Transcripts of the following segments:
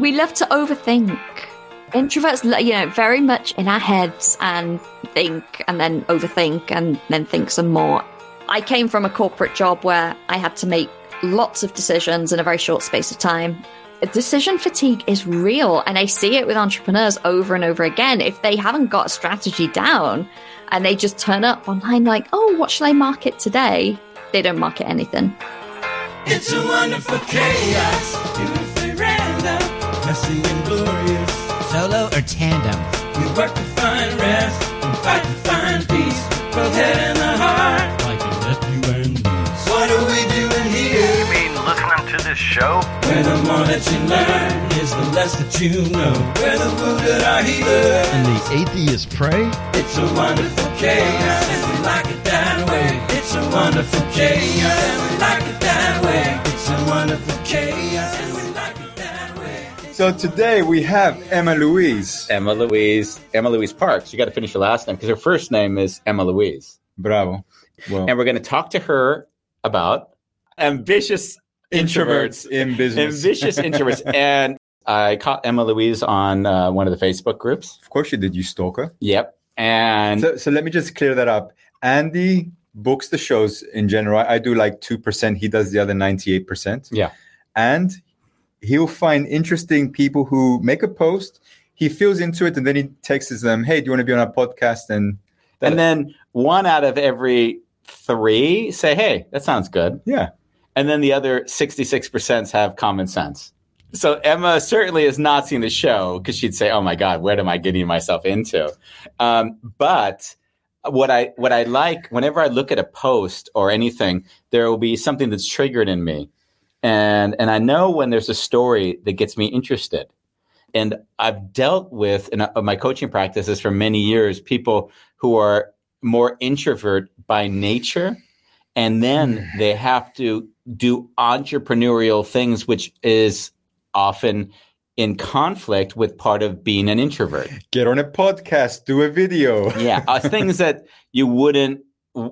We love to overthink. Introverts, you know, very much in our heads and think and then overthink and then think some more. I came from a corporate job where I had to make lots of decisions in a very short space of time. Decision fatigue is real, and I see it with entrepreneurs over and over again. If they haven't got a strategy down and they just turn up online like, oh, what should I market today? They don't market anything. It's a wonderful chaos, beautifully random, and glorious. Solo or tandem? We work to find rest and fight to find peace, both head and the heart. Like a nephew and niece. What are we doing here? You mean listening to this show? Where the more that you learn is the less that you know. Where the wounded are healed. and the atheists pray? It's a wonderful chaos, and we like it that way. It's a wonderful chaos, and we like it that way. It's a wonderful chaos, So today we have Emma Louise. Emma Louise, Emma Louise Parkes. You got to finish your last name because her first name is Emma Louise. Bravo. Well, And we're going to talk to her about ambitious introverts, in business. ambitious introverts. And I caught Emma Louise on uh, one of the Facebook groups. of course you did, you stalker. Yep. And So, so let me just clear that up. Andy books the shows in general. I do like 2%. He does the other 98%. Yeah. And he'll find interesting people who make a post. He feels into it and then he texts them, hey, do you want to be on our podcast? And and then one out of every three say, "Hey, that sounds good." yeah, and then the other 66% have common sense. So Emma certainly has not seen the show because she'd say, "Oh my God, what am I getting myself into?" Um, but what I what I like whenever I look at a post or anything, there will be something that's triggered in me, and and I know when there's a story that gets me interested. And I've dealt with in uh, my coaching practices for many years people who are more introvert by nature and then they have to do entrepreneurial things which is often in conflict with part of being an introvert get on a podcast, do a video. yeah uh, things that you wouldn't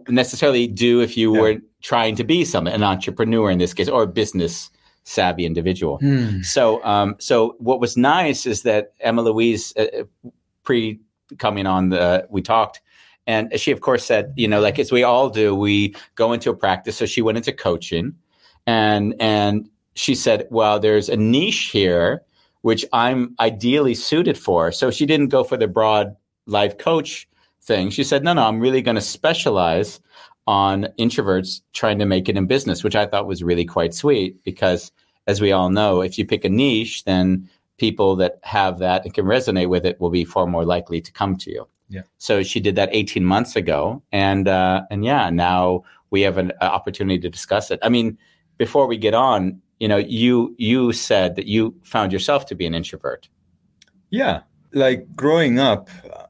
necessarily do if you Yeah. were trying to be some an entrepreneur in this case or a business savvy individual. So um so what was nice is that emma louise uh, pre coming on the we talked and she of course said you know like as we all do we go into a practice. So she went into coaching and and she said well there's a niche here which i'm ideally suited for. So she didn't go for the broad life coach thing she said no no i'm really going to specialize on introverts trying to make it in business which i thought was really quite sweet because as we all know if you pick a niche then people that have that and can resonate with it will be far more likely to come to you Yeah. so she did that 18 months ago and uh, and yeah now we have an opportunity to discuss it i mean before we get on you know you you said that you found yourself to be an introvert Yeah. Like growing up,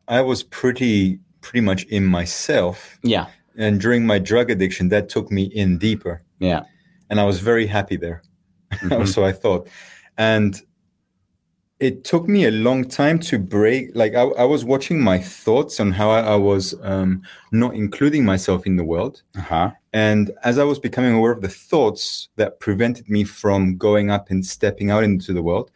I was pretty pretty much in myself. yeah And during my drug addiction, that took me in deeper. yeah And I was very happy there. Mhm. so I thought. And it took me a long time to break. Like I, I was watching my thoughts on how I, I was um, not including myself in the world. uh-huh And as I was becoming aware of the thoughts that prevented me from going up and stepping out into the world,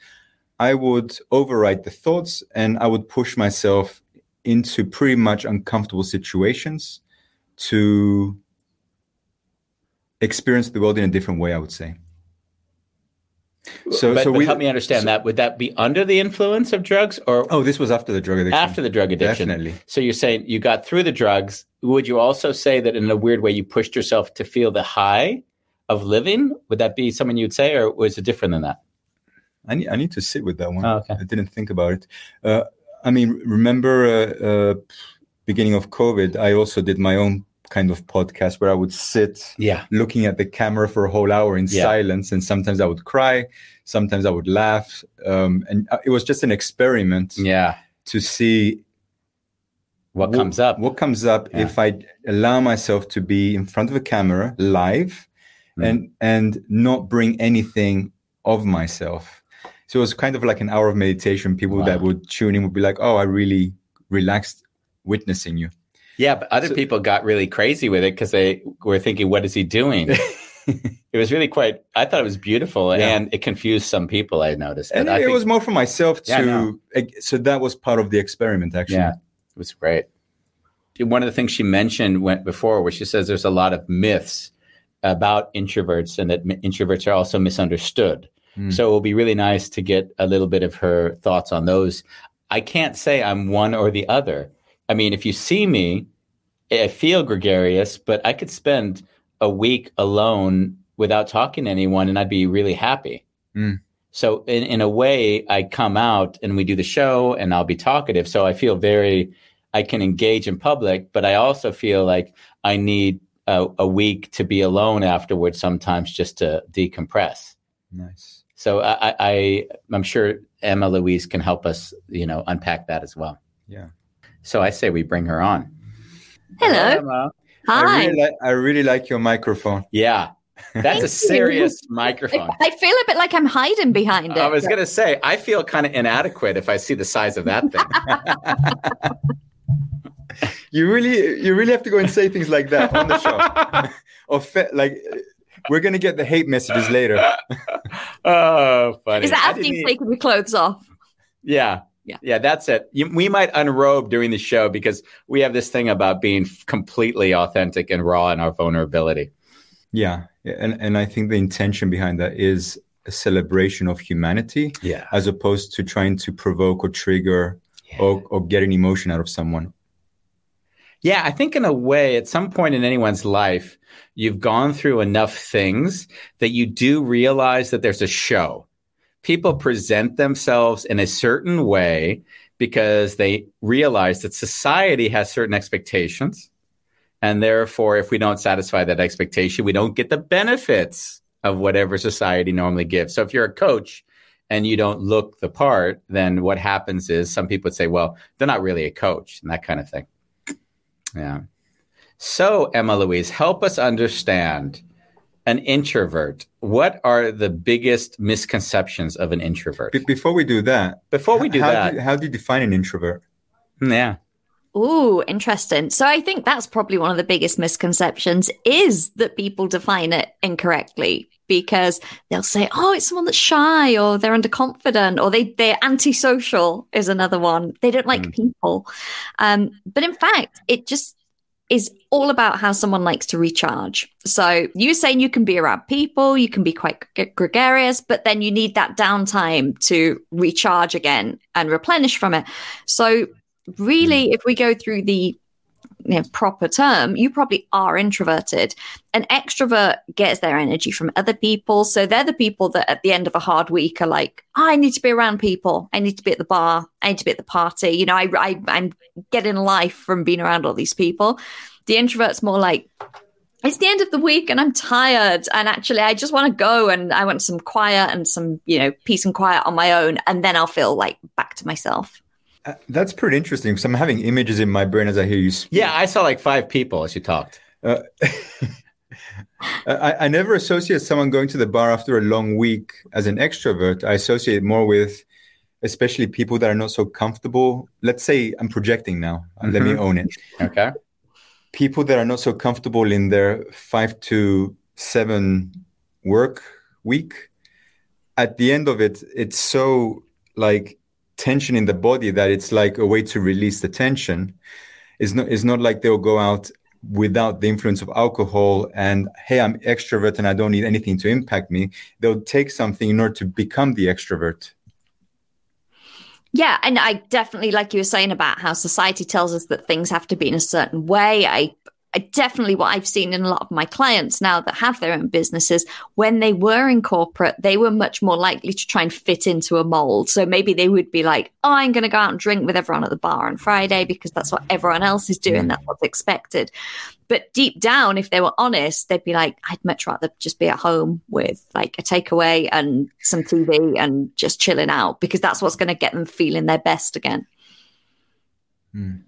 I would override the thoughts and I would push myself into pretty much uncomfortable situations to experience the world in a different way, I would say. So, but, so but we help me understand that would that be under the influence of drugs or Oh, this was after the drug addiction. after the drug addiction Definitely. so you're saying you got through the drugs would you also say that in a weird way you pushed yourself to feel the high of living would that be something you'd say or was it different than that I need, I need to sit with that one. Oh, okay. I didn't think about it. Uh, I mean, remember uh, uh, beginning of COVID, I also did my own kind of podcast where I would sit Yeah. looking at the camera for a whole hour in Yeah. silence, and sometimes I would cry, sometimes I would laugh, um, and uh, it was just an experiment Yeah. to see What comes up? What comes up Yeah. if I allow myself to be in front of a camera live Mm. and and not bring anything of myself. So it was kind of like an hour of meditation. People that would tune in would be like, "Oh, I really relaxed witnessing you." Yeah, but other So- people got really crazy with it because they were thinking, "What is he doing?" it was really quite. I thought it was beautiful, Yeah. and it confused some people. I noticed, And I it think was more for myself Yeah, I know. to. So that was part of the experiment, actually. Yeah. it was great. One of the things she mentioned went before, where she says there's a lot of myths about introverts, and that introverts are also misunderstood. Mm. So it will be really nice to get a little bit of her thoughts on those. I can't say I'm one or the other. I mean, if you see me, I feel gregarious, but I could spend a week alone without talking to anyone and I'd be really happy. Mm. So in, in a way, I come out and we do the show and I'll be talkative. So I feel very, I can engage in public, but I also feel like I need a, a week to be alone afterwards sometimes just to decompress. Nice. So I, I, I I'm sure Emma Louise can help us, you know, unpack that as well. Yeah. So I say we bring her on. Hello. Emma. I Hi. really, like, I really like your microphone. Yeah, that's Thank a serious I, microphone. I feel a bit like I'm hiding behind it. I was gonna say I feel kind of inadequate if I see the size of that thing. You really, you really have to go and say things like that on the show. or fe- like, we're gonna get the hate messages later. oh, funny! Is that I after didn't you've taken your clothes off? Yeah. Yeah. Yeah, that's it. You, we might unrobe during the show because we have this thing about being completely authentic and raw in our vulnerability. Yeah, and and I think the intention behind that is a celebration of humanity, Yeah. as opposed to trying to provoke or trigger or, or get an emotion out of someone. Yeah, I think in a way, at some point in anyone's life, you've gone through enough things that you do realize that there's a show. People present themselves in a certain way because they realize that society has certain expectations. And therefore, if we don't satisfy that expectation, we don't get the benefits of whatever society normally gives. So if you're a coach and you don't look the part, then what happens is some people would say, well, they're not really a coach and that kind of thing. Yeah. So, Emma Louise, help us understand an introvert. What are the biggest misconceptions of an introvert? Be- before we do that, Before we do how that, do, how do you define an introvert? yeah. Ooh, interesting. So I think that's probably one of the biggest misconceptions is that people define it incorrectly because they'll say, "Oh, it's someone that's shy or they're underconfident or they they're antisocial" is another one. They don't like people. Um, but in fact, it just is all about how someone likes to recharge. So you're saying you can be around people, you can be quite gre- gregarious, but then you need that downtime to recharge again and replenish from it. So really, hmm. if we go through the you know, proper term, you probably are introverted. An extrovert gets their energy from other people. So they're the people that at the end of a hard week are like, "Oh, I need to be around people. I need to be at the bar. I need to be at the party. You know, I, I, I'm getting life from being around all these people. The introvert's more like, it's the end of the week and I'm tired. And actually, I just want to go and I want some quiet and some, you know, peace and quiet on my own. And then I'll feel like back to myself. Uh, That's pretty interesting because I'm having images in my brain as I hear you speak. Yeah, I saw like five people as you talked. Uh, I, I never associate someone going to the bar after a long week as an extrovert. I associate more with, especially people that are not so comfortable. Let's say I'm projecting now. and Let me own it. Okay. People that are not so comfortable in their five to seven work week. At the end of it, it's so like tension in the body that it's like a way to release the tension. It's not. It's not like they'll go out without the influence of alcohol and hey i'm extrovert and i don't need anything to impact me they'll take something in order to become the extrovert Yeah, and I definitely like you were saying about how society tells us that things have to be in a certain way. I definitely what I've seen in a lot of my clients now that have their own businesses, when they were in corporate, they were much more likely to try and fit into a mold. So maybe they would be like, oh, I'm going to go out and drink with everyone at the bar on Friday because that's what everyone else is doing. That's what's expected. But deep down, if they were honest, they'd be like, I'd much rather just be at home with like a takeaway and some TV and just chilling out because that's what's going to get them feeling their best again. Hmm.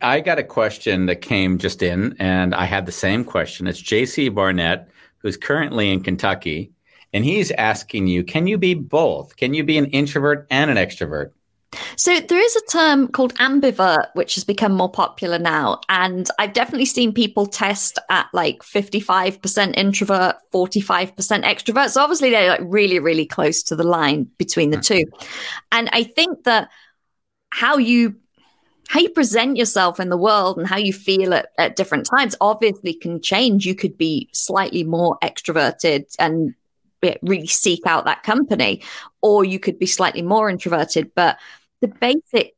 I got a question that came just in, and I had the same question. It's JC Barnett, who's currently in Kentucky, and he's asking you, can you be both? Can you be an introvert and an extrovert? So there is a term called ambivert, which has become more popular now. And I've definitely seen people test at like 55% introvert, 45% extrovert. So obviously they're like really, really close to the line between the hmm. two. And I think that how you how you present yourself in the world and how you feel at, at different times obviously can change. You could be slightly more extroverted and really seek out that company, or you could be slightly more introverted. But the basic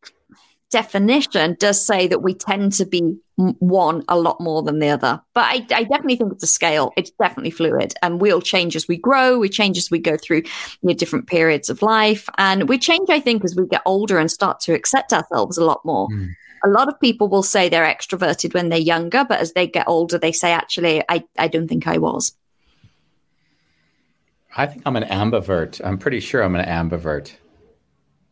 definition does say that we tend to be one a lot more than the other. But I, I definitely think it's a scale. It's definitely fluid, and we'll change as we grow. We change as we go through you know, different periods of life, and we change. I think as we get older and start to accept ourselves a lot more. Mm. A lot of people will say they're extroverted when they're younger, but as they get older, they say, actually, I, I don't think I was. I think I'm an ambivert. I'm pretty sure I'm an ambivert.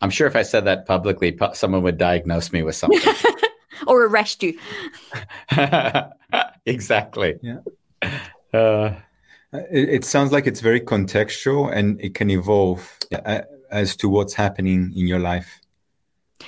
I'm sure if I said that publicly, pu- someone would diagnose me with something. or arrest you. exactly. Yeah. Uh, It, it sounds like it's very contextual and it can evolve uh, as to what's happening in your life.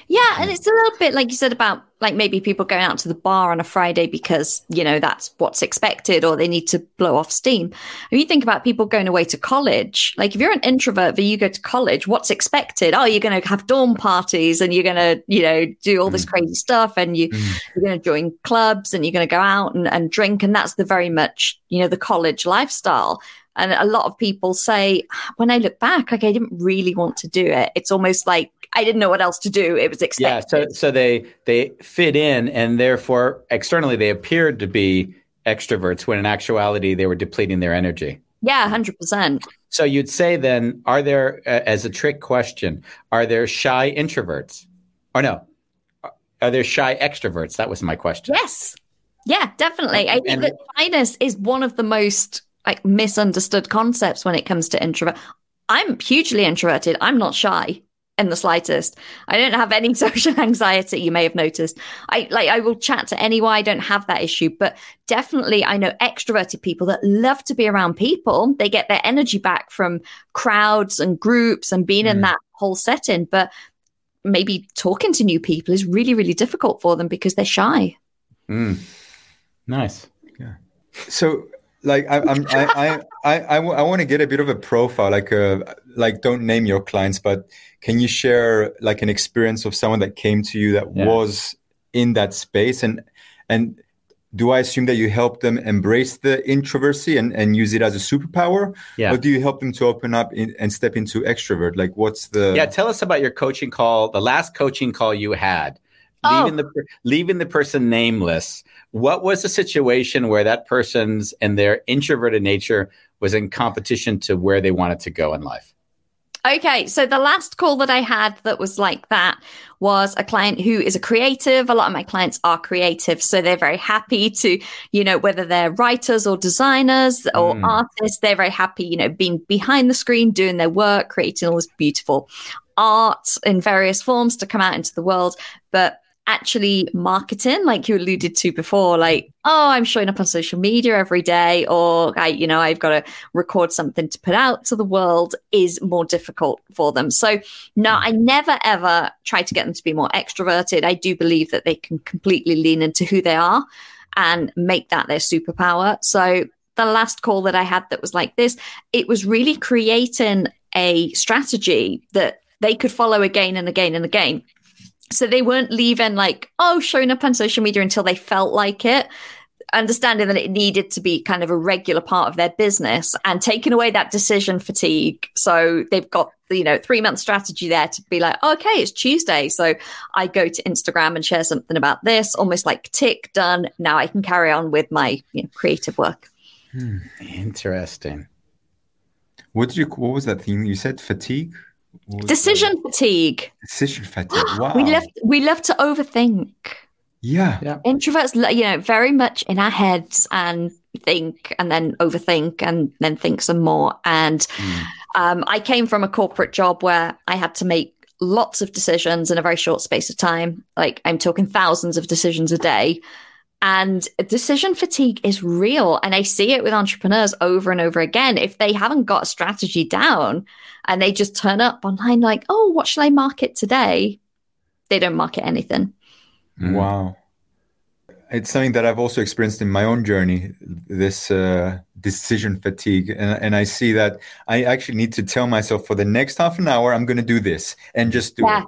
Yeah, and mm. it's a little bit like you said about like maybe people going out to the bar on a Friday because, you know, that's what's expected or they need to blow off steam. If you think about people going away to college, like if you're an introvert but you go to college, what's expected? Oh, you're going to have dorm parties and you're going to, you know, do all this mm. crazy stuff and you, mm. you're going to join clubs and you're going to go out and, and drink. And that's the very much, you know, the college lifestyle. And a lot of people say, when I look back, like I didn't really want to do it. It's almost like I didn't know what else to do. It was yeah. So, so they they fit in, and therefore externally they appeared to be extroverts when in actuality they were depleting their energy. yeah, hundred percent. So you'd say then, are there, uh, as a trick question, are there shy introverts? Or no, are there shy extroverts? That was my question. Yes. Yeah, definitely. I think And- that shyness is one of the most like misunderstood concepts when it comes to introvert. I'm hugely introverted. I'm not shy in the slightest. I don't have any social anxiety. You may have noticed. I like I will chat to anyone. I don't have that issue, but definitely I know extroverted people that love to be around people. They get their energy back from crowds and groups and being in that whole setting. But maybe talking to new people is really, really difficult for them because they're shy. Mm. Nice. Yeah. So, like, I, I'm, I, I, I, I, w- I want to get a bit of a profile. Like, uh, like, don't name your clients, but can you share like an experience of someone that came to you that Yeah. was in that space, and and do I assume that you help them embrace the introversy and, and use it as a superpower, Yeah. or do you help them to open up in, and step into extrovert? Like, what's the Yeah, tell us about your coaching call, the last coaching call you had. Oh. Leaving the leaving the person nameless. What was the situation where that person's and their introverted nature was in competition to where they wanted to go in life? Okay, so the last call that I had that was like that was a client who is a creative. A lot of my clients are creative, so they're very happy to, you know, whether they're writers or designers or Mm. artists, they're very happy, you know, being behind the screen, doing their work, creating all this beautiful art in various forms to come out into the world. But actually marketing, like you alluded to before, like, oh, I'm showing up on social media every day, or I, you know, I've got to record something to put out to the world is more difficult for them. So no, I never ever try to get them to be more extroverted. I do believe that they can completely lean into who they are and make that their superpower. So the last call that I had that was like this, it was really creating a strategy that they could follow again and again and again. So they weren't leaving like, oh, showing up on social media until they felt like it. understanding that it needed to be kind of a regular part of their business and taking away that decision fatigue. So they've got, you know, three month strategy there to be like, okay, it's Tuesday. So I go to Instagram and share something about this, almost like tick done. Now I can carry on with my you know, creative work. Hmm, interesting. What did you? What was that thing you said? Fatigue. What was Decision that? fatigue. Decision fatigue. Wow. We love we love to overthink. Yeah. Yeah. Introverts, you know, very much in our heads and think and then overthink and then think some more. And um, I came from a corporate job where I had to make lots of decisions in a very short space of time. Like I'm talking thousands of decisions a day. And decision fatigue is real. And I see it with entrepreneurs over and over again. If they haven't got a strategy down and they just turn up online, like, oh, what should I market today? They don't market anything. Wow. It's something that I've also experienced in my own journey, this uh, decision fatigue. And, and I see that I actually need to tell myself for the next half an hour, I'm going to do this and just do Yeah.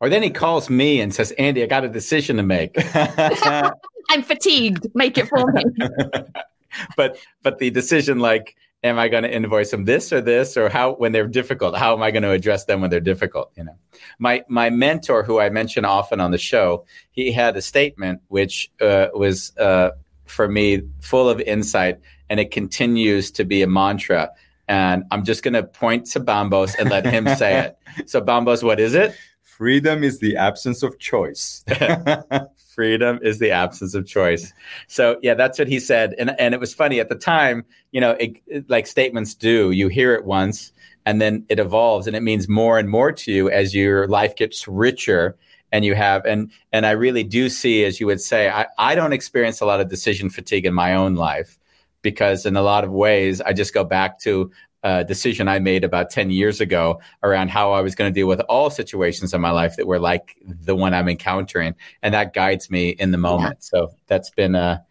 Or then he calls me and says, Andy, I got a decision to make. it. I'm fatigued. Make it for me. but but the decision like am i going to invoice them this or this or how when they're difficult how am i going to address them when they're difficult you know my my mentor who i mention often on the show he had a statement which uh, was uh, for me full of insight and it continues to be a mantra and i'm just going to point to bambos and let him say it so bambos what is it Freedom is the absence of choice. freedom is the absence of choice. So yeah that's what he said. And and it was funny at the time you know it, it- like statements do. You hear it once and then it evolves and it means more and more to you as your life gets richer and you have and and i really do see as you would say i, I don't experience a lot of decision fatigue in my own life because in a lot of ways i just go back to a decision i made about 10 years ago around how i was going to deal with all situations in my life that were like the one i'm encountering and that guides me in the moment. So that's been a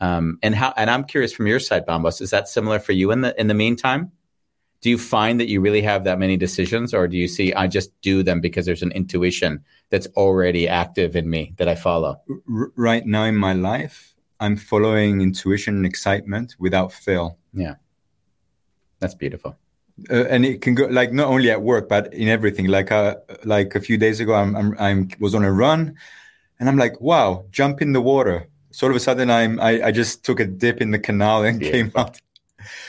um, and how and i'm curious from your side bambos is that similar for you in the in the meantime? Do you find that you really have that many decisions or do you see i just do them because there's an intuition that's already active in me that i follow? R- right now in my life, I'm following intuition and excitement without fail. yeah that's beautiful uh, and it can go like not only at work but in everything like uh like a few days ago i'm i'm, I'm was on a run and i'm like wow jump in the water so all of a sudden i'm i, I just took a dip in the canal and came out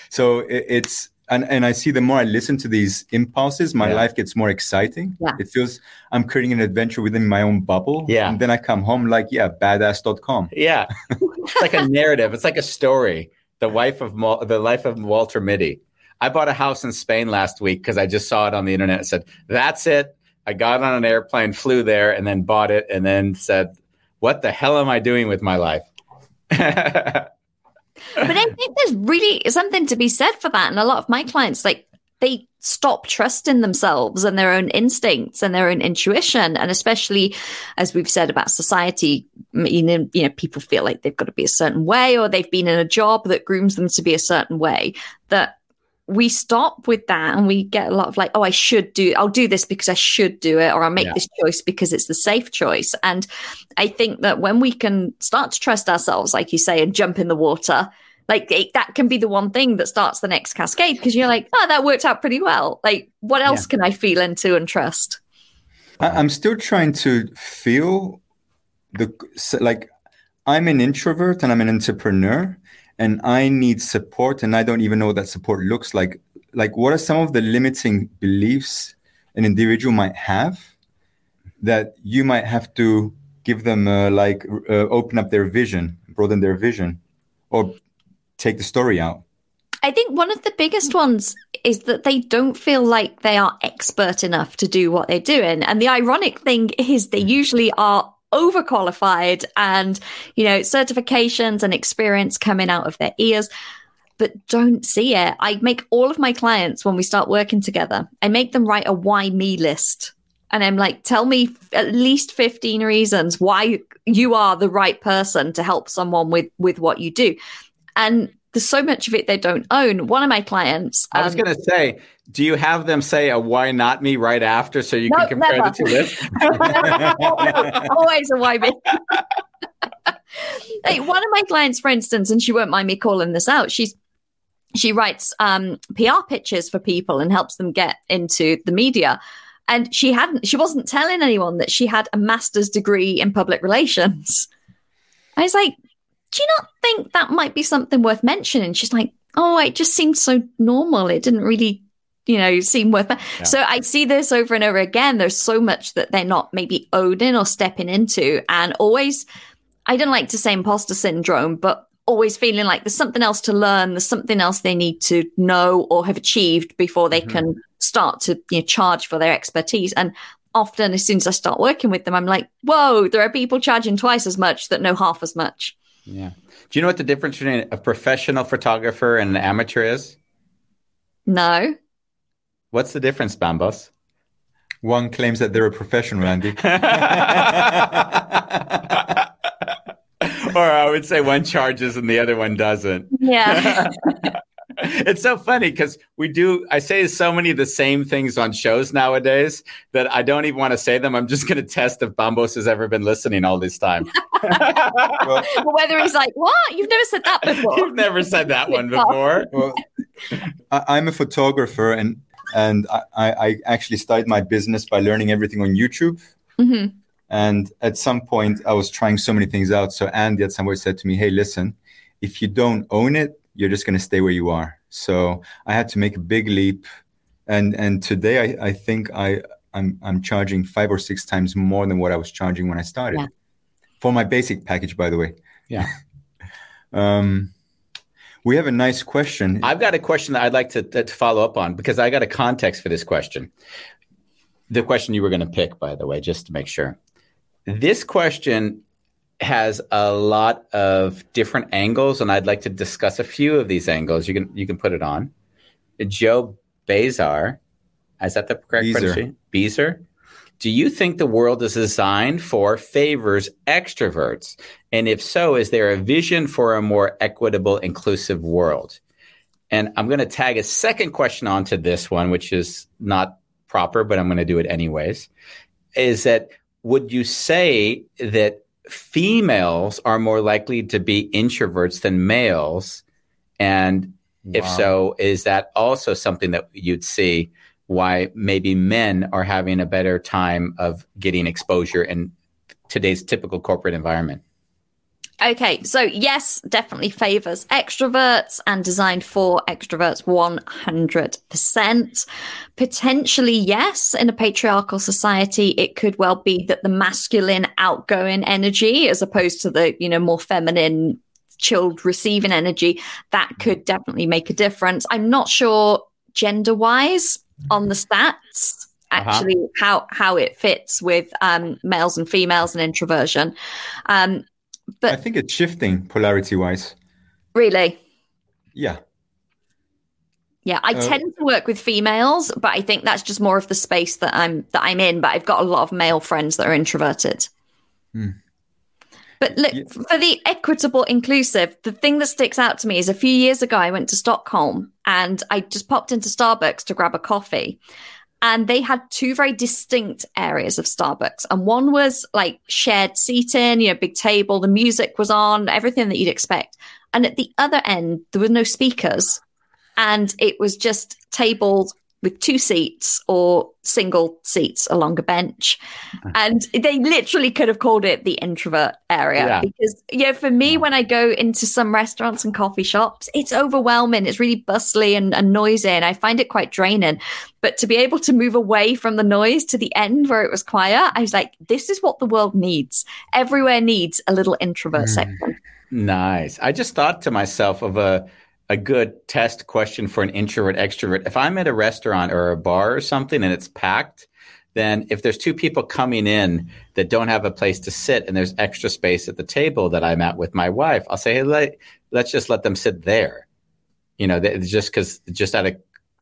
so it, it's and, and I see the more I listen to these impulses, my Yeah. life gets more exciting. Yeah. It feels I'm creating an adventure within my own bubble. Yeah. And then I come home like, yeah, badass.com. Yeah, it's like a narrative. It's like a story. The wife of Mal- the life of Walter Mitty. I bought a house in Spain last week because I just saw it on the internet and said, "That's it." I got on an airplane, flew there, and then bought it, and then said, "What the hell am I doing with my life?" but I think there's really something to be said for that. And a lot of my clients, like, they stop trusting themselves and their own instincts and their own intuition. And especially as we've said about society, you know, you know, people feel like they've got to be a certain way or they've been in a job that grooms them to be a certain way that we stop with that and we get a lot of like, oh, I should do, I'll do this because I should do it, or I'll make Yeah. this choice because it's the safe choice. And I think that when we can start to trust ourselves, like you say, and jump in the water, like it, that can be the one thing that starts the next cascade because you're like, oh, that worked out pretty well. Like, what else can I feel into and trust? I, I'm still trying to feel the like I'm an introvert and I'm an entrepreneur and I need support and I don't even know what that support looks like. Like, what are some of the limiting beliefs an individual might have that you might have to give them uh, like uh, open up their vision, broaden their vision, or take the story out? I think one of the biggest ones is that they don't feel like they are expert enough to do what they're doing. And the ironic thing is they usually are overqualified and, you know, certifications and experience coming out of their ears, but don't see it. I make all of my clients when we start working together, I make them write a why me list. And I'm like, tell me at least 15 reasons why you are the right person to help someone with with what you do. And there's so much of it they don't own. One of my clients, I was um, going to say, do you have them say a "Why not me" right after so you No, can compare never. the two lists? always a why me. like one of my clients, for instance, and she won't mind me calling this out. She's she writes um, PR pitches for people and helps them get into the media. And she hadn't, she wasn't telling anyone that she had a master's degree in public relations. I was like, do you not think that might be something worth mentioning? She's like, oh, it just seemed so normal. It didn't really, you know, seem worth it. Yeah. So I see this over and over again. There's so much that they're not maybe owning or stepping into. And always, I don't like to say imposter syndrome, but always feeling like there's something else to learn, there's something else they need to know or have achieved before they mm-hmm. can start to you know, charge for their expertise. And often, as soon as I start working with them, I'm like, whoa, there are people charging twice as much that know half as much. Yeah. Do you know what the difference between a professional photographer and an amateur is? No. What's the difference, Bambos? One claims that they're a professional, Andy. or I would say one charges and the other one doesn't. Yeah. it's so funny because we do i say so many of the same things on shows nowadays that i don't even want to say them i'm just going to test if bambos has ever been listening all this time well, whether he's like what you've never said that before you've never said that one before well, I, am a photographer and and I, I, actually started my business by learning everything on youtube mm-hmm. And at some point, I was trying so many things out. So Andy at some point said to me, "Hey, listen, if you don't own it, you're just going to stay where you are." So I had to make a big leap, and and today I, I think I I'm I'm charging five or six times more than what I was charging when I started yeah. For my basic package, by the way. Yeah. um, we have a nice question. I've got a question that I'd like to, to follow up on because I got a context for this question. The question you were going to pick, by the way, just to make sure. This question has a lot of different angles, and I'd like to discuss a few of these angles. You can you can put it on. Joe Bazar, is that the correct pronunciation? Beezer. Do you think the world is designed for favors extroverts? And if so, is there a vision for a more equitable, inclusive world? And I'm going to tag a second question onto this one, which is not proper, but I'm going to do it anyways. Is that would you say that females are more likely to be introverts than males? And wow. if so, is that also something that you'd see why maybe men are having a better time of getting exposure in today's typical corporate environment? Okay, so yes, definitely favors extroverts and designed for extroverts 100%. Potentially, yes, in a patriarchal society, it could well be that the masculine outgoing energy, as opposed to the, you know, more feminine chilled receiving energy, that mm-hmm. could definitely make a difference. I'm not sure gender wise on the stats uh-huh. actually uh-huh. how how it fits with um, males and females and introversion. Um, but I think it's shifting polarity wise. Really? Yeah. Yeah, I uh, tend to work with females, but I think that's just more of the space that I'm that I'm in. But I've got a lot of male friends that are introverted. Hmm. But look, yeah. for the equitable inclusive, the thing that sticks out to me is a few years ago I went to Stockholm and I just popped into Starbucks to grab a coffee and they had two very distinct areas of Starbucks. And one was like shared seating, you know, big table, the music was on, everything that you'd expect. And at the other end, there were no speakers. And it was just tables with two seats or single seats along a bench. Uh-huh. And they literally could have called it the introvert area yeah. because, you know, for me, when I go into some restaurants and coffee shops, it's overwhelming. It's really bustly and, and noisy, and I find it quite draining. But to be able to move away from the noise to the end where it was quiet, I was like, this is what the world needs. Everywhere needs a little introvert mm. section. Nice. I just thought to myself of a, a good test question for an introvert extrovert. If I'm at a restaurant or a bar or something and it's packed, then if there's two people coming in that don't have a place to sit and there's extra space at the table that I'm at with my wife, I'll say, hey, let, let's just let them sit there. You know, just because, just out of,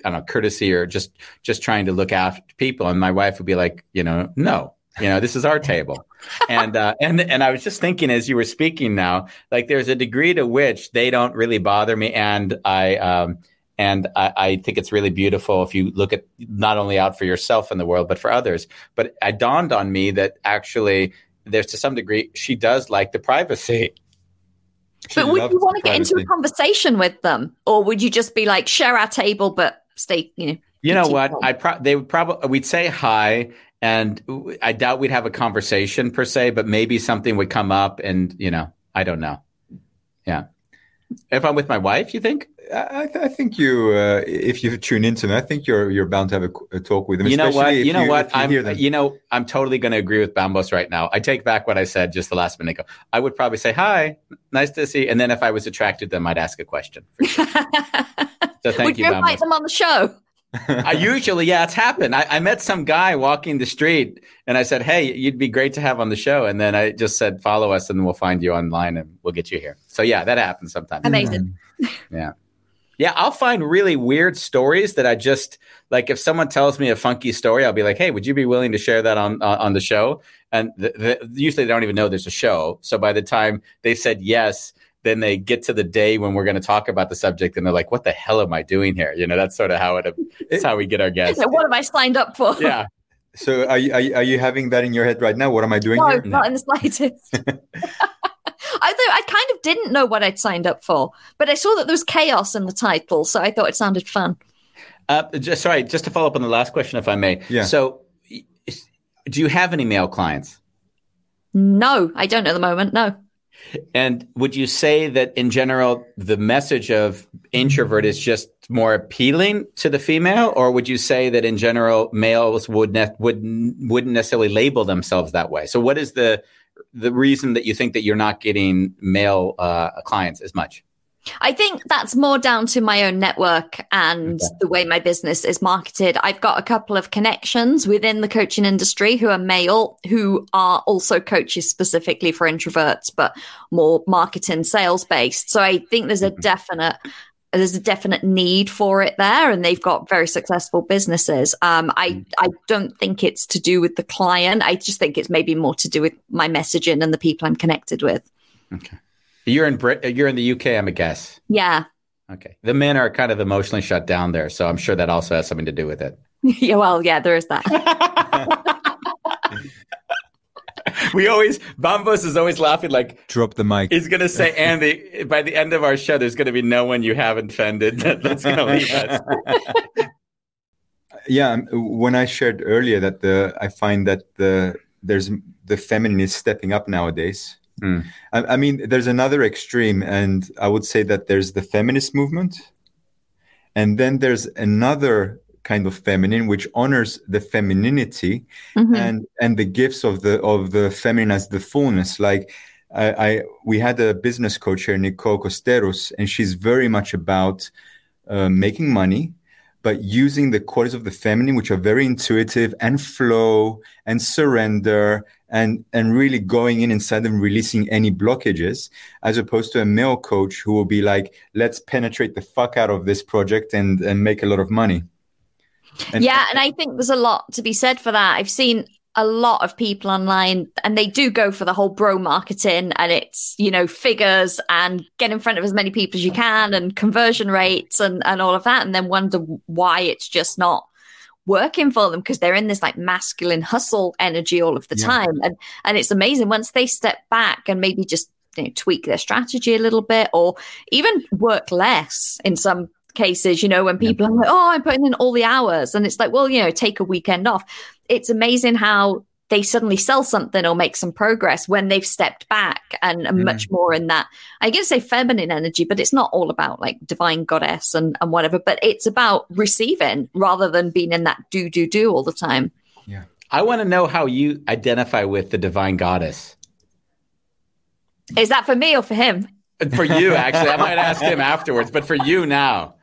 I don't know, courtesy or just, just trying to look after people. And my wife would be like, you know, no, you know, this is our table. And uh, and and I was just thinking as you were speaking now, like there's a degree to which they don't really bother me, and I um, and I, I, think it's really beautiful if you look at not only out for yourself in the world but for others. But it dawned on me that actually there's to some degree she does like the privacy She But would you want to get into a conversation with them, or would you just be like share our table but stay? You know, You know what? I pro- they would probably we'd say hi, and I doubt we'd have a conversation per se, but maybe something would come up, and you know, I don't know. Yeah, if I'm with my wife, you think? I, I think you, uh, if you tune into them, I think you're you're bound to have a, a talk with them. You know what? especially if You know what? you I'm. hear them. You know, I'm totally going to agree with Bambos right now. I take back what I said just the last minute ago. I would probably say hi, nice to see, and then if I was attracted to them, I'd ask a question. So thank would you, you invite Bambos. them on the show? I usually, yeah, it's happened. I, I met some guy walking the street, and I said, "Hey, you'd be great to have on the show." And then I just said, "Follow us, and we'll find you online, and we'll get you here." So yeah, that happens sometimes. Amazing. Yeah, Yeah, I'll find really weird stories that I just like. If someone tells me a funky story, I'll be like, "Hey, would you be willing to share that on uh, on the show?" And th- th- usually, they don't even know there's a show. So by the time they said yes, then they get to the day when we're going to talk about the subject, and they're like, "What the hell am I doing here?" You know, that's sort of how it. That's how we get our guests. So what have I signed up for? Yeah. So are you, are you are you having that in your head right now? What am I doing No, here? not in the slightest. I thought I kind of didn't know what I'd signed up for, but I saw that there was chaos in the title, so I thought it sounded fun. Uh, just sorry, just to follow up on the last question, if I may. Yeah. So, do you have any male clients? No, I don't at the moment. No. And would you say that in general, the message of introvert is just more appealing to the female, or would you say that in general males would ne- would wouldn't necessarily label themselves that way? So, what is the the reason that you think that you're not getting male uh, clients as much? I think that's more down to my own network and Okay. the way my business is marketed. I've got a couple of connections within the coaching industry who are male, who are also coaches specifically for introverts, but more marketing sales based. So I think there's a Mhm. definite there's a definite need for it there and they've got very successful businesses um, I, I don't think it's to do with the client i just think it's maybe more to do with my messaging and the people i'm connected with You're in Brit- you're in the UK, I'm a guess. yeah Okay, the men are kind of emotionally shut down there, so I'm sure that also has something to do with it. yeah well yeah there is that we always Bambos is always laughing like Drop the mic. he's gonna say, Andy, by the end of our show, there's gonna be no one you haven't offended that, that's gonna leave us. yeah um, when i shared earlier that the i find that the there's the feminine is stepping up nowadays Mm. I, I mean there's another extreme and i would say that there's the feminist movement and then there's another kind of feminine which honors the femininity Mhm. and and the gifts of the of the feminine as the fullness like I, I we had a business coach here nicole costeros and she's very much about uh, making money but using the qualities of the feminine which are very intuitive and flow and surrender and and really going in inside and releasing any blockages as opposed to a male coach who will be like let's penetrate the fuck out of this project and and make a lot of money And- yeah, and I think there's a lot to be said for that. I've seen a lot of people online and they do go for the whole bro marketing and it's, you know, figures and get in front of as many people as you can and conversion rates and, and all of that. And then wonder why it's just not working for them because they're in this like masculine hustle energy all of the Yeah. time. And, and it's amazing once they step back and maybe just you know, tweak their strategy a little bit or even work less in some cases, you know, when people are like, oh, I'm putting in all the hours. And it's like, well, you know, take a weekend off. It's amazing how they suddenly sell something or make some progress when they've stepped back and are mm. much more in that, I guess say feminine energy, but it's not all about like divine goddess and, and whatever, but it's about receiving rather than being in that do, do, do all the time. Yeah. I want to know how you identify with the divine goddess. Is that for me or for him? For you, actually, I might ask him afterwards, but for you now.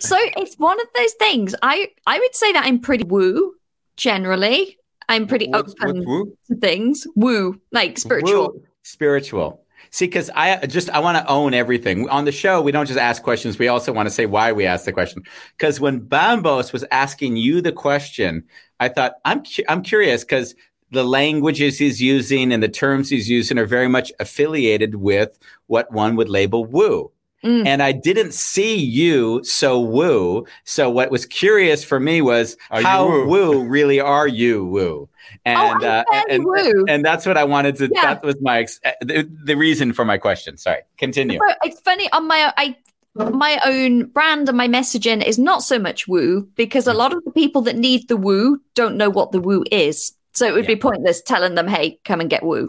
so it's one of those things. I I would say that I'm pretty woo generally. I'm pretty What's- open what's woo? to things. Woo, like spiritual. Woo. Spiritual. See, because I just I want to own everything on the show. We don't just ask questions; we also want to say why we ask the question. Because when Bambos was asking you the question, I thought I'm cu- I'm curious because the languages he's using and the terms he's using are very much affiliated with what one would label woo. Mm. And I didn't see you so woo. So what was curious for me was Are you how woo? woo really are you woo? And oh, I'm fairly and, woo. and that's what I wanted to. Yeah. That was my ex- uh, the, the reason for my question. Sorry, continue. So it's funny on my I my own brand and my messaging is not so much woo because Mm. a lot of the people that need the woo don't know what the woo is. So it would be pointless telling them, "Hey, come and get woo."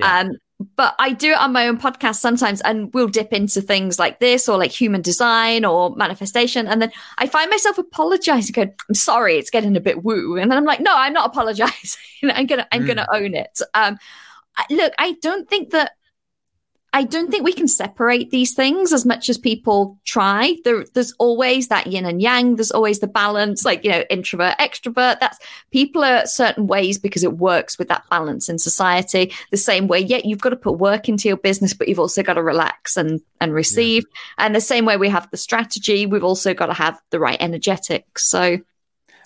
Yeah. Um, but I do it on my own podcast sometimes, and we'll dip into things like this or like human design or manifestation, and then I find myself apologizing, going, "I'm sorry, it's getting a bit woo," and then I'm like, "No, I'm not apologizing. I'm gonna, I'm Mm. gonna own it." Um, look, I don't think that I don't think we can separate these things as much as people try. There, there's always that yin and yang. There's always the balance, like you know, introvert, extrovert. That's people are certain ways because it works with that balance in society. The same way, yet you've got to put work into your business, but you've also got to relax and and receive. And the same way we have the strategy, we've also got to have the right energetics. So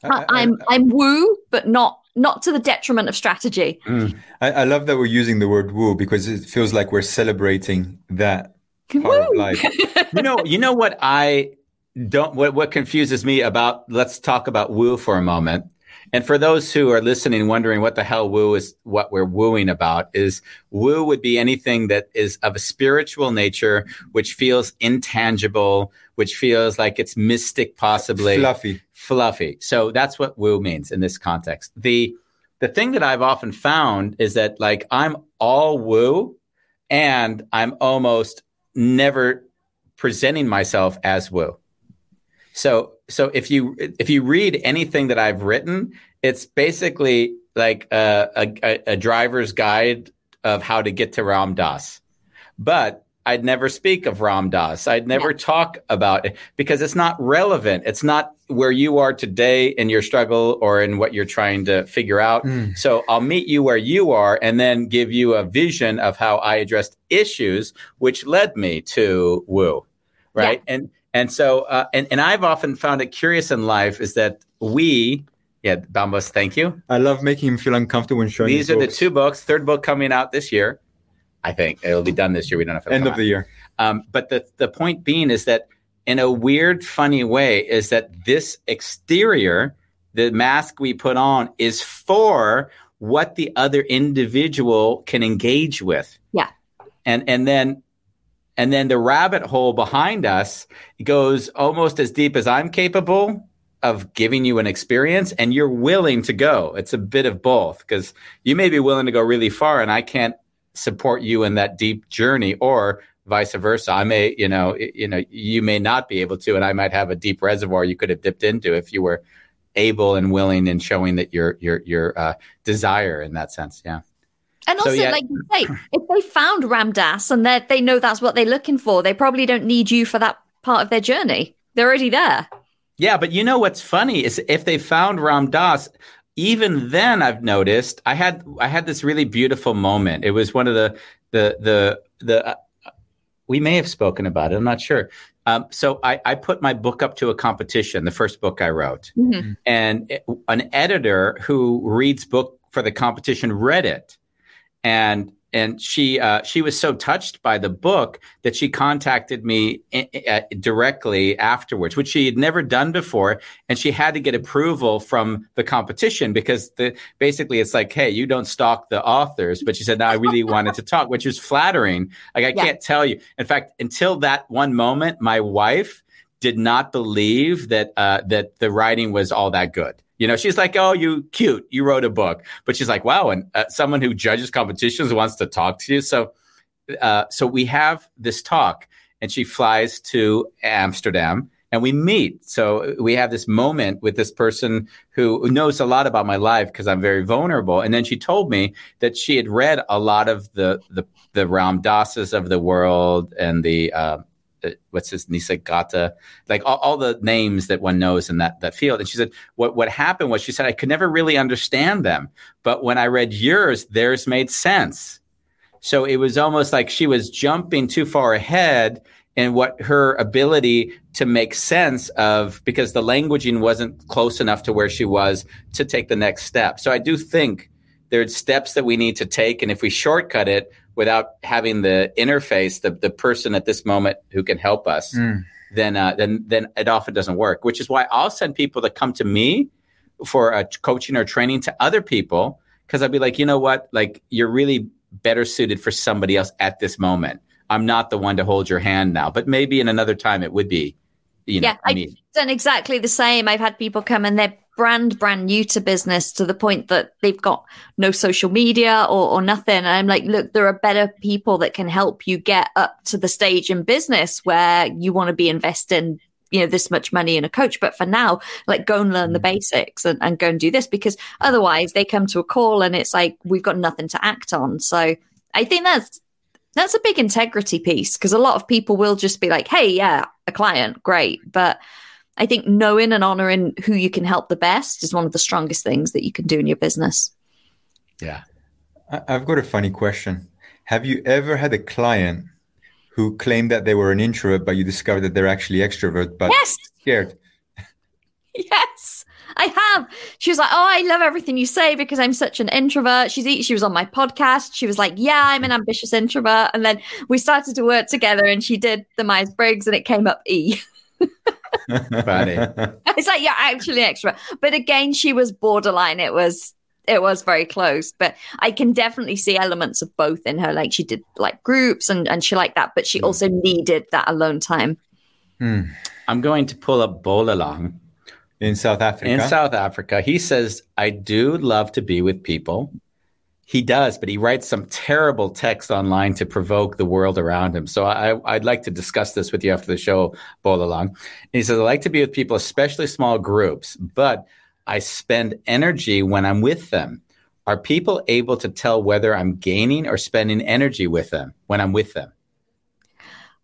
I, I, I'm I'm woo, but not not to the detriment of strategy. Mm. I, I love that we're using the word woo because it feels like we're celebrating that part of life. you know, you know what I don't. What what confuses me about? Let's talk about woo for a moment. And for those who are listening, wondering what the hell woo is, what we're wooing about is woo would be anything that is of a spiritual nature, which feels intangible, which feels like it's mystic, possibly Fluffy. Fluffy. So that's what woo means in this context. The the thing that I've often found is that like I'm all woo and I'm almost never presenting myself as woo. So so if you if you read anything that I've written, it's basically like a, a, a driver's guide of how to get to Ram Dass. But I'd never speak of Ram Dass. I'd never talk about it because it's not relevant. It's not where you are today in your struggle or in what you're trying to figure out. So I'll meet you where you are and then give you a vision of how I addressed issues, which led me to Woo. Right. And and so uh, and, and I've often found it curious in life is that we yeah, Bambos, thank you. I love making him feel uncomfortable when showing These are the two books. Third book coming out this year. I think it'll be done this year. We don't know if it'll end of out. the year. Um, but the the point being is that in a weird, funny way, is that this exterior, the mask we put on, is for what the other individual can engage with. Yeah. And and then and then the rabbit hole behind us goes almost as deep as I'm capable of giving you an experience and you're willing to go. It's a bit of both because you may be willing to go really far and I can't support you in that deep journey or vice versa. I may, you know, you know, you may not be able to and I might have a deep reservoir you could have dipped into if you were able and willing and showing that your your your uh, desire in that sense. Yeah. And So, also, yeah. like you say, if they found Ram Dass and they they know that's what they're looking for, they probably don't need you for that part of their journey. They're already there. Yeah, but you know what's funny is if they found Ram Dass, even then I've noticed I had I had this really beautiful moment. It was one of the the the the uh, we may have spoken about it. I'm not sure. Um, so I, I put my book up to a competition, the first book I wrote, Mhm. and it- an editor who reads book for the competition read it, and and she uh, she was so touched by the book that she contacted me i- i- uh, directly afterwards, which she had never done before, and she had to get approval from the competition because the basically it's like, hey, you don't stalk the authors, but she said, no, I really wanted to talk, which was flattering. Like I Yeah. can't tell you. In fact, until that one moment, my wife did not believe that uh, that the writing was all that good. You know, she's like, "Oh, you cute, you wrote a book," but she's like, "Wow!" And uh, someone who judges competitions wants to talk to you. So, uh, so we have this talk, and she flies to Amsterdam, and we meet. So we have this moment with this person who knows a lot about my life because I'm very vulnerable. And then she told me that she had read a lot of the the the Ram Dass's of the world and the uh, uh, Uh, what's his Nisargadatta, like all, all the names that one knows in that that field. And she said, what what happened was she said I could never really understand them, but when I read yours, theirs made sense. So it was almost like she was jumping too far ahead in what her ability to make sense of because the languaging wasn't close enough to where she was to take the next step. So I do think there's steps that we need to take, and if we shortcut it, without having the interface, the the person at this moment who can help us, then uh, then then it often doesn't work. Which is why I'll send people that come to me for a coaching or training to other people because I'd be like, you know what, like you're really better suited for somebody else at this moment. I'm not the one to hold your hand now, but maybe in another time it would be. You know, yeah, I've neat. done exactly the same. I've had people come and they're brand brand new to business to the point that they've got no social media or, or nothing. And I'm like, look, there are better people that can help you get up to the stage in business where you want to be investing you know this much money in a coach. But for now like go and learn the mm. basics and, and go and do this because otherwise they come to a call and it's like we've got nothing to act on. So i think that's that's a big integrity piece because a lot of people will just be like hey yeah a client great. But i think knowing and honoring who you can help the best is one of the strongest things that you can do in your business Yeah. I've got a funny question. Have you ever had a client who claimed that they were an introvert, but you discovered that they're actually extrovert, but yes scared? Yes, I have. She was like, "Oh, I love everything you say because I'm such an introvert." She's she was on my podcast. She was like, "Yeah, I'm an ambitious introvert," and then we started to work together, and she did the Myers Briggs, and it came up E. Funny. it's like you're actually an extrovert, but again, she was borderline. It was it was very close, but I can definitely see elements of both in her. Like she did like groups and and she liked that, but she hmm. also needed that alone time. Hmm. I'm going to pull up Bolalong In South Africa. in South Africa. He says, I do love to be with people. He does, but he writes some terrible text online to provoke the world around him. So I, I'd like to discuss this with you after the show, Bolalong. And he says, I like to be with people, especially small groups, but I spend energy when I'm with them. Are people able to tell whether I'm gaining or spending energy with them when I'm with them?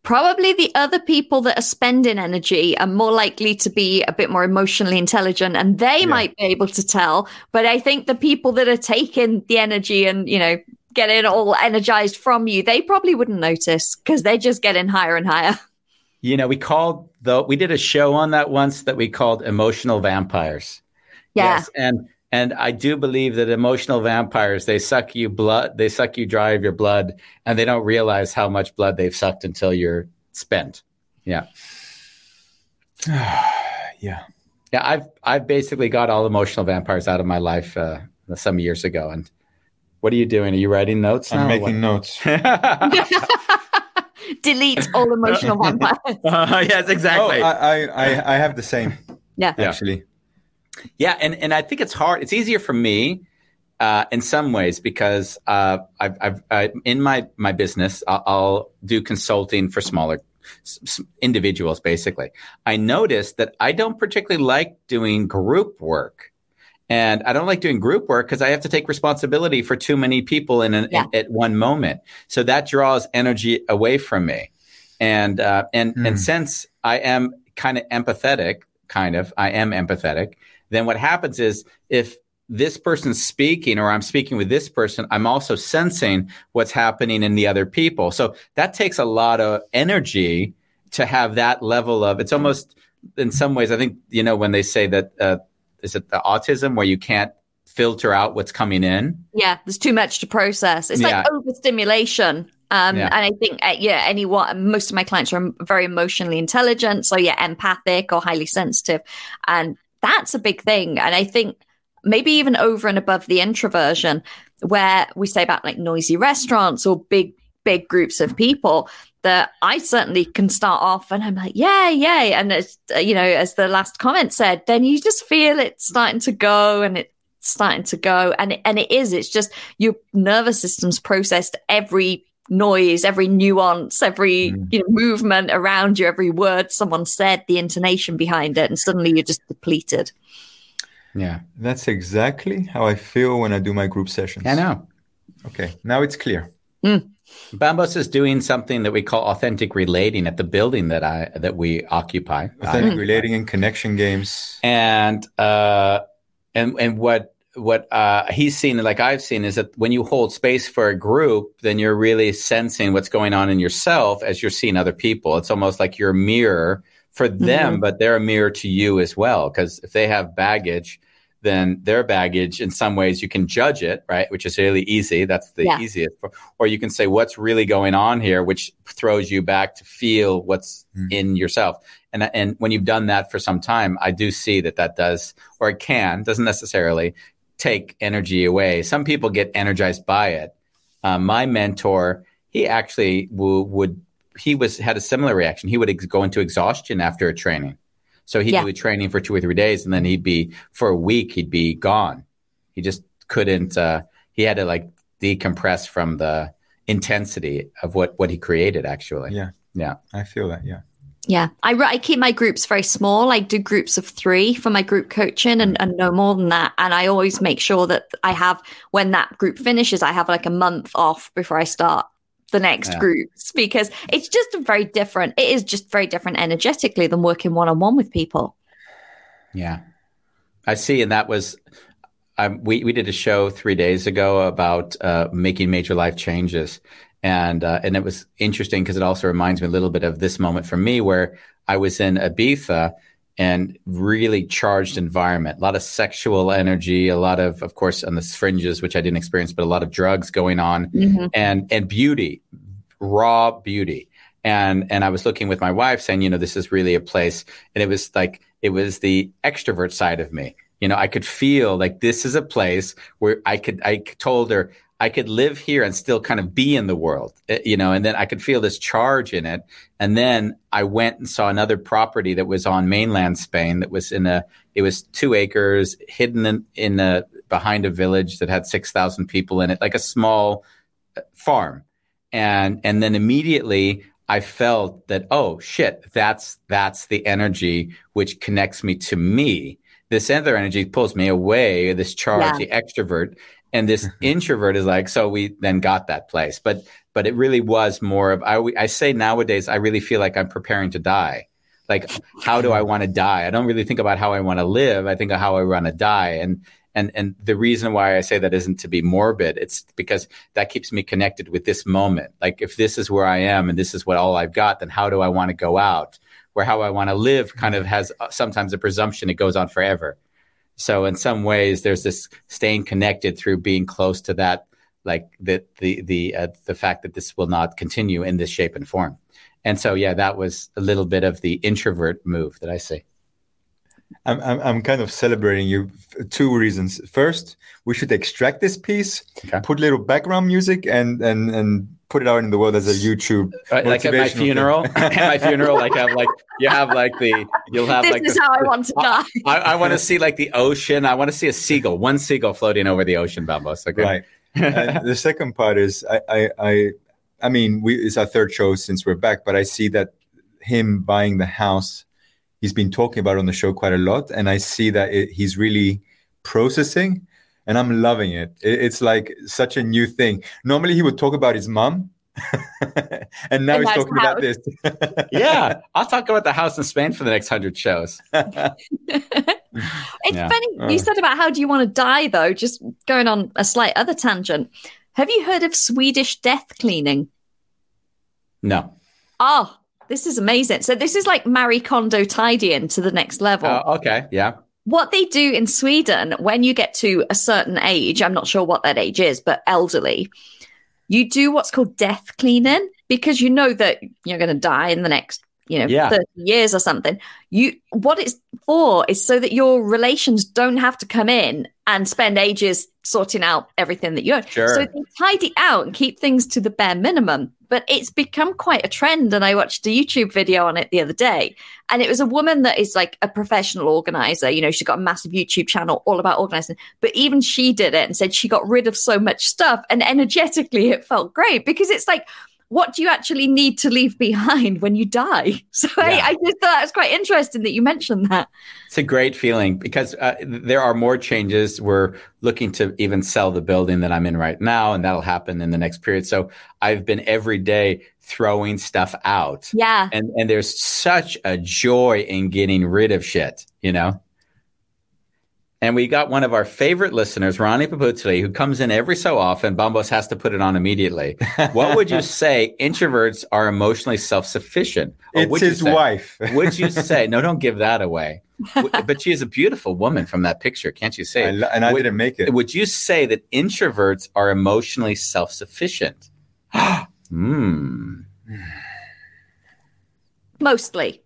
Probably the other people that are spending energy are more likely to be a bit more emotionally intelligent and they might be able to tell. But I think the people that are taking the energy and, you know, getting all energized from you, they probably wouldn't notice because they're just getting higher and higher. You know, we called though we did a show on that once that we called emotional vampires. Yeah. Yes, and and I do believe that emotional vampires they suck you blood, they suck you dry of your blood, and they don't realize how much blood they've sucked until you're spent. Yeah, yeah. yeah. I've I've basically got all emotional vampires out of my life uh, some years ago. And what are you doing? Are you writing notes? I'm now making notes. Delete all emotional vampires. yes, Oh, exactly. I, I, I, I have the same, Yeah. Yeah. actually. Yeah, and and I think it's hard. It's easier for me uh, in some ways because uh, I've, I've I, in my my business I'll, I'll do consulting for smaller s- s- individuals. Basically, I noticed that I don't particularly like doing group work. And I don't like doing group work because I have to take responsibility for too many people in, an, Yeah. at one moment. So that draws energy away from me. And uh, and and since I am kind of empathetic, kind of, I am empathetic. Then what happens is if this person's speaking or I'm speaking with this person, I'm also sensing what's happening in the other people. So that takes a lot of energy to have that level of. It's almost in some ways. I think you know when they say that uh, is it the autism where you can't filter out what's coming in. Yeah, there's too much to process. It's Yeah. like overstimulation. Um, Yeah. And I think, uh, yeah, anyone, most of my clients are very emotionally intelligent. So, yeah, empathic or highly sensitive. And that's a big thing. And I think maybe even over and above the introversion, where we say about like noisy restaurants or big, big groups of people, that I certainly can start off and I'm like, yeah, yay. And as, you know, as the last comment said, then you just feel it starting to go and it's starting to go. And, it- and it is, it's just your nervous system's processed every noise, every nuance, every mm. you know, movement around you, every word someone said, the intonation behind it. And suddenly you're just depleted. Yeah, That's exactly how I feel when I do my group sessions. I know. Okay, now it's clear. Mm. Bambos is doing something that we call authentic relating at the building that I that we occupy. Authentic mm. relating and connection games. and uh, and and what what uh, he's seen, like I've seen, is that when you hold space for a group, then you're really sensing what's going on in yourself as you're seeing other people. It's almost like you're a mirror for them, but they're a mirror to you as well. Because if they have baggage, then their baggage. In some ways, you can judge it, right? Which is really easy. That's the Yeah. easiest. Or you can say, what's really going on here, which throws you back to feel what's Mm. in yourself. And, and when you've done that for some time, I do see that that does, or it can, doesn't necessarily take energy away. Some people get energized by it. Uh, my mentor, he actually w- would, he was had a similar reaction. He would ex- go into exhaustion after a training. So he'd Yeah. do a training for two or three days, and then he'd be for a week. He'd be gone. He just couldn't. Uh, he had to like decompress from the intensity of what what he created. Actually, Yeah. yeah. I feel that. Yeah. Yeah, I, I keep my groups very small. I do groups of three for my group coaching and, and no more than that. And I always make sure that I have, when that group finishes, I have like a month off before I start the next Yeah. groups because it's just very different, it is just very different energetically than working one on one with people. Yeah, I see, and that was um, we we did a show three days ago about uh, making major life changes, and uh, and it was interesting because it also reminds me a little bit of this moment for me where I was in Ibiza and really charged environment, a lot of sexual energy, a lot of of course on the fringes which I didn't experience, but a lot of drugs going on, and and beauty, raw beauty. And and I was looking with my wife saying, you know, this is really a place. And it was like it was the extrovert side of me. You know, I could feel like this is a place where I could I told her I could live here and still kind of be in the world. eh, You know, and then I could feel this charge in it. And then I went and saw another property that was on mainland Spain that was in a it was two acres hidden in, in a behind a village that had six thousand people in it, like a small uh, farm and and then immediately I felt that oh shit that's that's the energy which connects me to me. This other energy pulls me away. This charge, the extrovert, and this mm-hmm. introvert is like. So we then got that place, but but it really was more of I I say nowadays I really feel like I'm preparing to die. Like how do I mm-hmm. want to die? I don't really think about how I want to live. I think of how I want to die, and and and the reason why I say that isn't to be morbid. It's because that keeps me connected with this moment. Like if this is where I am and this is what all I've got, then how do I want to go out? Where how I want to live kind mm-hmm. of has uh, sometimes a presumption it goes on forever. So in some ways, there's this staying connected through being close to that, like the the the uh, the fact that this will not continue in this shape and form. And so yeah, that was a little bit of the introvert move that I see. I'm, I'm, I'm kind of celebrating you for two reasons. First, we should extract this piece, Okay. put little background music, and and and put it out in the world as a YouTube. Uh, like at my funeral, at my funeral, like i have like you have like the you'll have This like is the- how I want to die. I, I want to see like the ocean. I want to see a seagull, one seagull floating over the ocean, Bambos. Okay. Right. and the second part is I, I I I mean we it's our third show since we're back, but I see that him buying the house, he's been talking about on the show quite a lot, and I see that it, he's really processing, and I'm loving it. it. It's like such a new thing. Normally he would talk about his mum, and now And he's talking the about this. Yeah, I'll talk about the house in Spain for the next hundred shows. It's Yeah. funny you said about how do you want to die though. Just going on a slight other tangent. Have you heard of Swedish death cleaning? No. Oh, this is amazing. So this is like Marie Kondo tidying to the next level. Oh, okay. Yeah. What they do in Sweden when you get to a certain age, I'm not sure what that age is, but elderly, you do what's called death cleaning because you know that you're going to die in the next, you know, Yeah. 30 years or something. You what it's for is so that your relations don't have to come in and spend ages sorting out everything that you own. Sure. So they tidy out and keep things to the bare minimum. But it's become quite a trend. And I watched a YouTube video on it the other day. And it was a woman that is like a professional organizer. You know, she's got a massive YouTube channel all about organizing. But even she did it and said she got rid of so much stuff. And energetically, it felt great because it's like, what do you actually need to leave behind when you die? So Yeah. I, I just thought it was quite interesting that you mentioned that. It's a great feeling because uh, there are more changes. We're looking to even sell the building that I'm in right now, and that'll happen in the next period. So I've been every day throwing stuff out. Yeah. And and there's such a joy in getting rid of shit, you know? And we got one of our favorite listeners, Ronnie Paputli, who comes in every so often. Bambos has to put it on immediately. What would you say introverts are emotionally self sufficient? It's his wife. would you say, no, don't give that away. But she is a beautiful woman from that picture. Can't you say? I lo- and I Would- didn't make it. Would you say that introverts are emotionally self sufficient? Hmm. Mostly.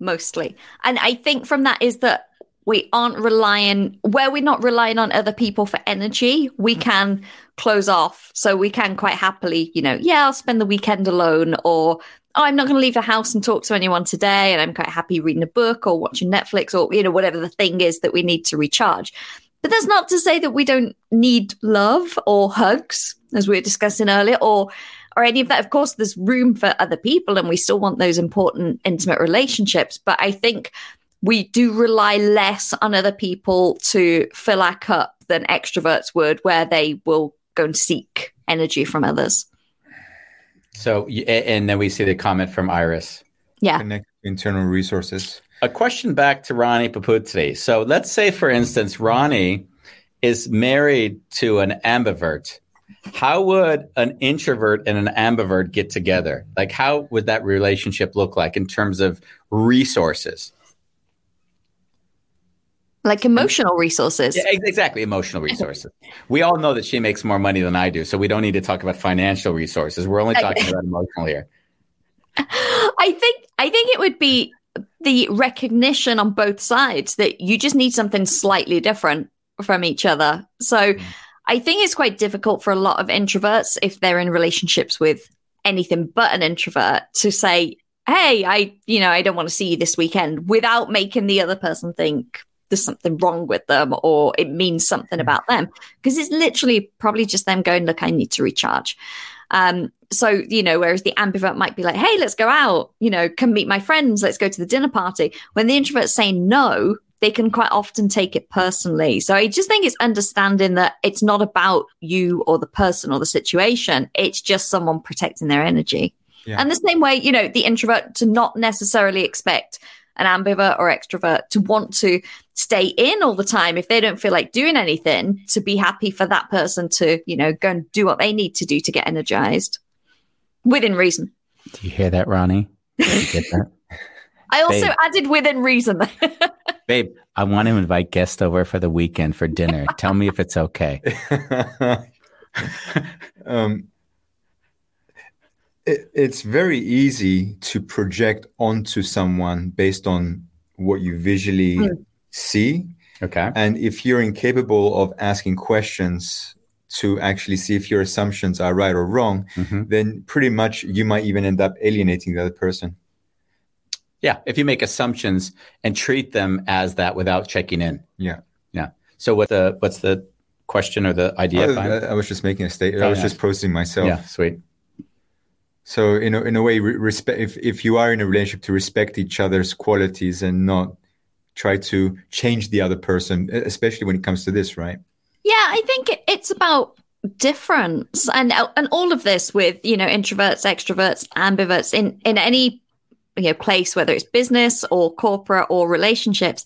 Mostly. And I think from that is that we aren't relying, where we're not relying on other people for energy, we mm. can close off. So we can quite happily, you know, yeah, I'll spend the weekend alone, or oh, I'm not going to leave the house and talk to anyone today. And I'm quite happy reading a book or watching Netflix or, you know, whatever the thing is that we need to recharge. But that's not to say that we don't need love or hugs, as we were discussing earlier, or or any of that. Of course, there's room for other people, and we still want those important, intimate relationships. But I think we do rely less on other people to fill our cup than extroverts would, where they will go and seek energy from others. So, and then we see the comment from Iris. Yeah. Connect internal resources. A question back to Ronnie Paputri. So let's say, for instance, Ronnie is married to an ambivert. How would an introvert and an ambivert get together? Like, how would that relationship look like in terms of resources? Like emotional resources. Yeah, exactly. Emotional resources. We all know that she makes more money than I do, so we don't need to talk about financial resources. We're only talking about emotional here. I think I think it would be the recognition on both sides that you just need something slightly different from each other. So mm-hmm. I think it's quite difficult for a lot of introverts if they're in relationships with anything but an introvert to say, "Hey, I, you know, I don't want to see you this weekend," without making the other person think there's something wrong with them or it means something about them because it's literally probably just them going, "Look, I need to recharge." Um, so, you know, whereas the ambivert might be like, hey, let's go out, you know, come meet my friends, let's go to the dinner party. When the introvert's saying no, they can quite often take it personally. So I just think it's understanding that it's not about you or the person or the situation, it's just someone protecting their energy. Yeah. And the same way, you know, the introvert to not necessarily expect an ambivert or extrovert to want to stay in all the time if they don't feel like doing anything to be happy for that person to you know go and do what they need to do to get energized within reason Do you hear that, Ronnie? Get that? i also Babe. added within reason Babe, I want to invite guests over for the weekend for dinner. Tell me if it's okay. um, it, it's very easy to project onto someone based on what you visually Mm. see. Okay. And if you're incapable of asking questions to actually see if your assumptions are right or wrong, Mhm. then pretty much you might even end up alienating the other person. Yeah. If you make assumptions and treat them as that without checking in. Yeah. Yeah. So what the what's the question or the idea? I. I was just making a statement. Oh, I was yeah. just posting myself. yeah. Sweet. So in a, in a way, re- respect if, if you are in a relationship to respect each other's qualities and not try to change the other person, especially when it comes to this, right? yeah i think it's about difference and uh, and all of this with you know introverts extroverts ambiverts in in any you know place whether it's business or corporate or relationships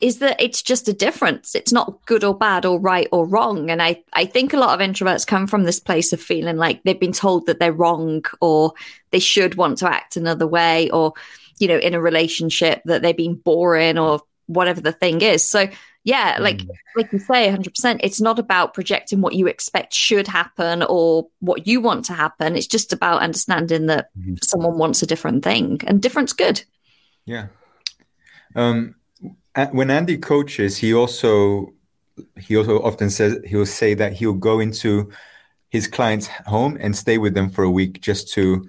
is that it's just a difference. It's not good or bad or right or wrong. And i i think a lot of introverts come from this place of feeling like they've been told that they're wrong or they should want to act another way or you know in a relationship that they've been boring or whatever the thing is. So yeah like like you say 100% it's not about projecting what you expect should happen or what you want to happen. It's just about understanding that someone wants a different thing and different's good. Yeah. Um, when Andy coaches, he also he also often says he'll say that he'll go into his client's home and stay with them for a week just to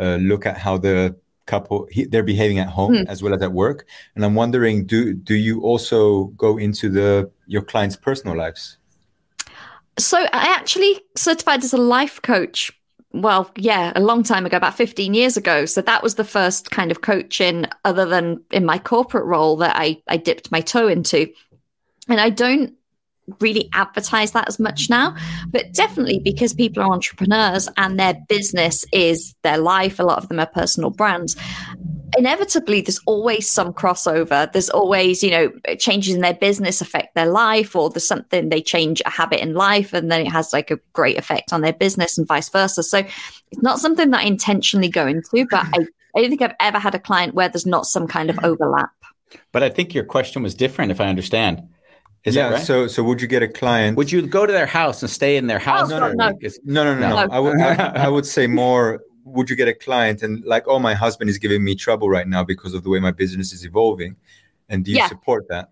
uh, look at how the couple he, they're behaving at home hmm. as well as at work. And I'm wondering, do do you also go into the your clients' personal lives? so i actually certified as a life coach well yeah a long time ago about 15 years ago so that was the first kind of coaching other than in my corporate role that i i dipped my toe into and i don't really advertise that as much now but definitely because people are entrepreneurs and their business is their life a lot of them are personal brands inevitably there's always some crossover. There's always, you know, changes in their business affect their life, or there's something they change a habit in life and then it has like a great effect on their business and vice versa. So it's not something that I intentionally go into, but I, I don't think I've ever had a client where there's not some kind of overlap. But I think your question was different, if I understand. Is yeah. that right? So, so would you get a client? Would you go to their house and stay in their house? no, for no. No, no, no, no. No. I would, I, I would say more. Would you get a client and like, oh, my husband is giving me trouble right now because of the way my business is evolving, and do you Yeah. support that?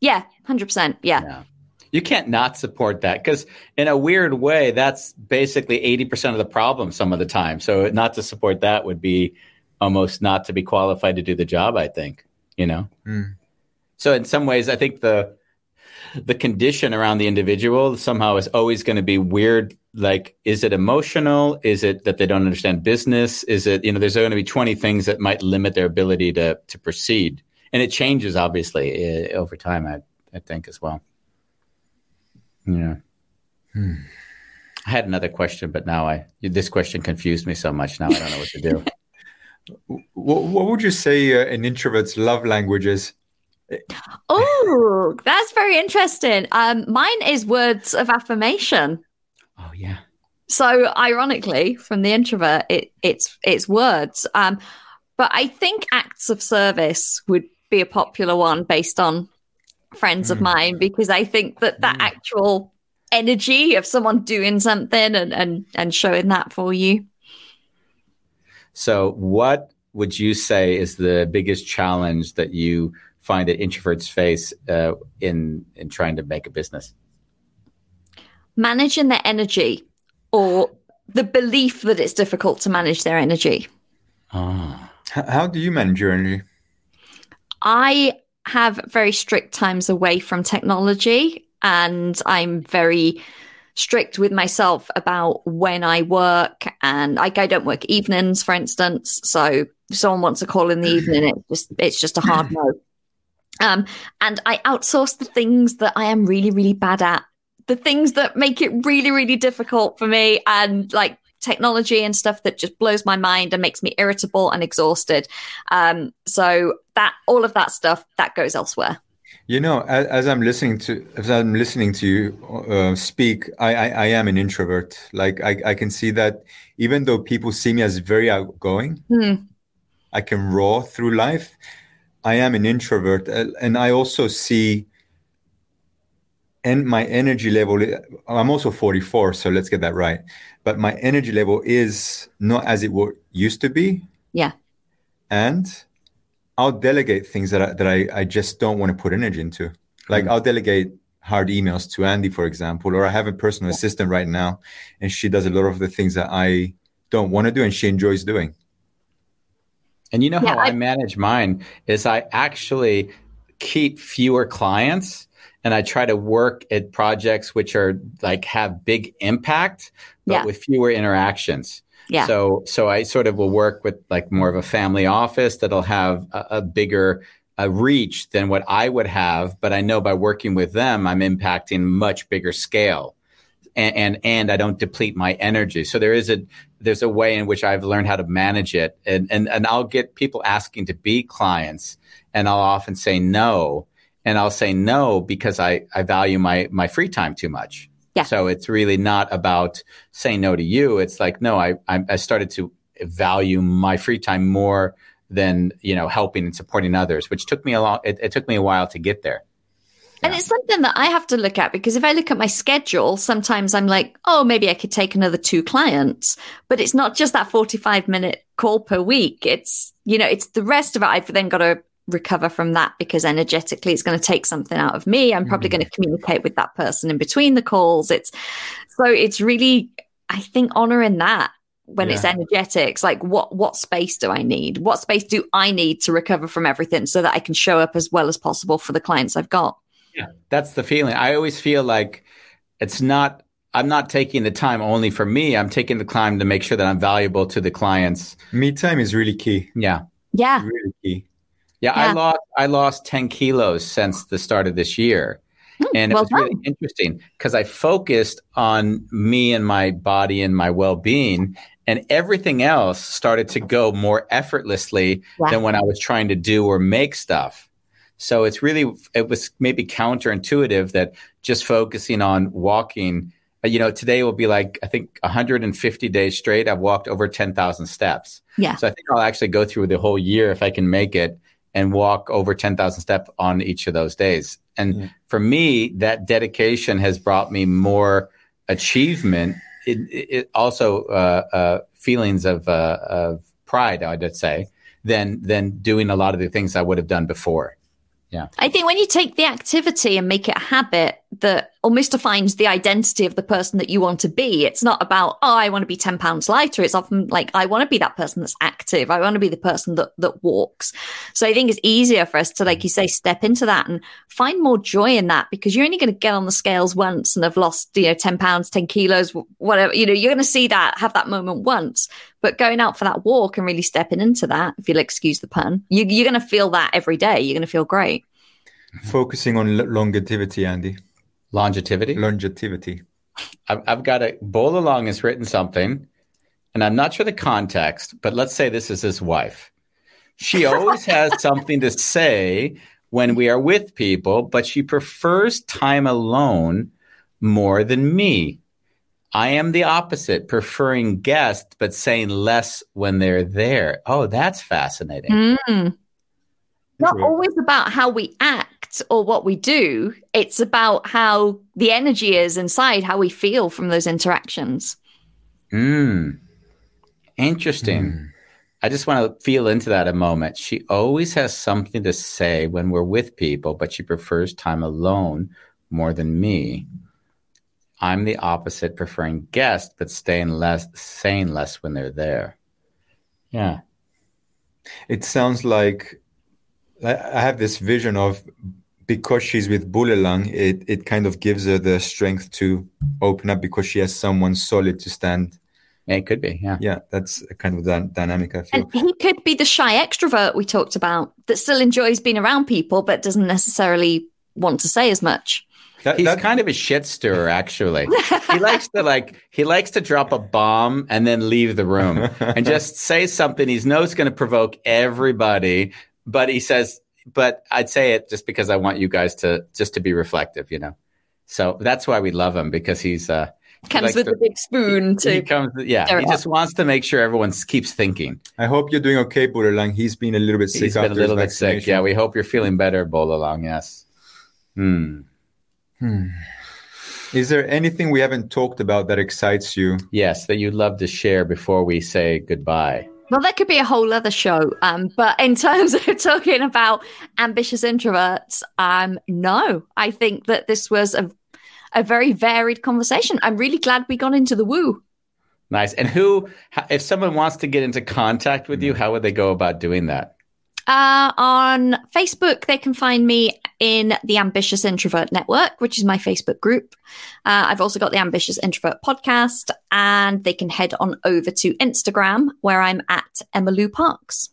Yeah, 100%. Yeah. Yeah. You can't not support that because, in a weird way, that's basically 80% of the problem some of the time. So, not to support that would be almost not to be qualified to do the job, I think, you know? Mm. So, in some ways, I think the the condition around the individual somehow is always going to be weird. Like, is it emotional? Is it that they don't understand business? Is it, you know, there's going to be 20 things that might limit their ability to, to proceed. And it changes, obviously, uh, over time, I, I think, as well. Yeah. I had another question, but now I, this question confused me so much. Now I don't know what to do. What, what would you say uh, an introvert's love language is? Oh, that's very interesting. Um, mine is words of affirmation. oh, yeah. So ironically, from the introvert, it, it's it's words. Um, but I think acts of service would be a popular one based on friends of mine because I think that that actual energy of someone doing something and and and showing that for you. So, what would you say is the biggest challenge that you find that introverts face uh, in in trying to make a business? Managing their energy or the belief that it's difficult to manage their energy. Ah, H- how do you manage your energy? I have very strict times away from technology and I'm very strict with myself about when I work and like I don't work evenings for instance so if someone wants a call in the evening it's just it's just a hard no um and I outsource the things that I am really really bad at the things that make it really really difficult for me and like technology and stuff that just blows my mind and makes me irritable and exhausted um so that all of that stuff that goes elsewhere You know, as, as I'm listening to as I'm listening to you uh, speak, I, I I am an introvert. Like I I can see that even though people see me as very outgoing, Hmm. I can roar through life. I am an introvert, uh, and I also see. And my energy level, I'm also 44, so let's get that right. But my energy level is not as it used to be. Yeah. And I'll delegate things that I, that I, I just don't want to put energy into. Like I'll delegate hard emails to Andy, for example, or I have a personal assistant right now, and she does a lot of the things that I don't want to do and she enjoys doing. And you know Yeah, how I, I- manage mine is I actually keep fewer clients and I try to work at projects which are like have big impact, but Yeah. with fewer interactions. Yeah. So so I sort of will work with like more of a family office that'll have a, a bigger uh, reach than what I would have, but I know by working with them, I'm impacting much bigger scale, and and, and I don't deplete my energy. So there is a there's a way in which I've learned how to manage it, and and and I'll get people asking to be clients, and I'll often say no, and I'll say no because I I value my my free time too much. Yeah. So it's really not about saying no to you. It's like no, I I, I started to value my free time more than you know helping and supporting others, which took me a long. It, it took me a while to get there. And it's something that I have to look at because if I look at my schedule, sometimes I'm like, oh, maybe I could take another two clients. But it's not just that 45 minute call per week. It's, you know, it's the rest of it. I've then got to recover from that because energetically it's going to take something out of me. I'm probably going to mm. communicate with that person in between the calls. It's so it's really, I think, honoring that when it's energetics like what what space do i need what space do i need to recover from everything so that i can show up as well as possible for the clients i've got That's the feeling. I always feel like it's not. I'm not taking the time only for me. I'm taking the time to make sure that I'm valuable to the clients. Me time is really key. Yeah. yeah Really key. Yeah, I lost I lost 10 kilos since the start of this year. Hmm, and it well was really interesting because I focused on me and my body and my well being. and everything else started to go more effortlessly Yeah. than when I was trying to do or make stuff. So it's really it was maybe counterintuitive that just focusing on walking. uh, You know, today will be like I think 150 days straight. I've walked over 10,000 steps. Yeah. So I think I'll actually go through the whole year if I can make it and walk over 10,000 steps on each of those days. And for me, that dedication has brought me more achievement. It, it also uh, uh, feelings of, uh, of pride, I'd say, than than doing a lot of the things I would have done before. I think when you take the activity and make it a habit that almost defines the identity of the person that you want to be, it's not about, oh, I want to be 10 pounds lighter. It's often like, I want to be that person that's active. I want to be the person that, that walks. So I think it's easier for us to, like you say, step into that and find more joy in that because you're only going to get on the scales once and have lost, you know, 10 pounds, 10 kilos, whatever. You know, you're going to see that, have that moment once. But going out for that walk and really stepping into that, if you'll excuse the pun, you, you're going to feel that every day. You're going to feel great. Focusing on longevity, Andy. Longevity. Longevity. I've, I've got a Bowl Along has written something, and I'm not sure the context, but let's say this is his wife. She always has something to say when we are with people, but she prefers time alone more than me. I am the opposite, preferring guests, but saying less when they're there. Oh, that's fascinating. Mm. Not True. always about how we act or what we do. It's about how the energy is inside, how we feel from those interactions. Mm. Interesting. I just want to feel into that a moment. She always has something to say when we're with people, but she prefers time alone more than me. I'm the opposite, preferring guests, but staying less, saying less when they're there. Yeah. It sounds like I I have this vision of because she's with Bulelang, it, it kind of gives her the strength to open up because she has someone solid to stand. Yeah, It could be. Yeah. Yeah, that's kind of dy- dynamic I feel. And he could be the shy extrovert we talked about that still enjoys being around people, but doesn't necessarily want to say as much. That- He's that- kind of a shit stirrer, actually. he likes to like he likes to drop a bomb and then leave the room and just say something he knows going to provoke everybody. But he says, "But I'd say it just because I want you guys to just to be reflective, you know." So that's why we love him because he's uh Comes likes with to- a big spoon he to. comes yeah he it just wants to make sure everyone keeps thinking. I hope you're doing okay, Bulelang. He's been a little bit sick He's been a little bit sick. Yeah, we hope you're feeling better, Bolalong. Yes. Hmm. Is there anything we haven't talked about that excites you? Yes, that you'd love to share before we say goodbye. Well, that could be a whole other show. Um, but in terms of talking about ambitious introverts, um, no, I think that this was a, a very varied conversation. I'm really glad we got into the woo. Nice. And who, if someone wants to get into contact with you, how would they go about doing that? Uh, on Facebook, they can find me in the Ambitious Introvert Network, which is my Facebook group. Uh, I've also got the Ambitious Introvert podcast, and they can head on over to Instagram, where I'm at Emma Lou Parkes.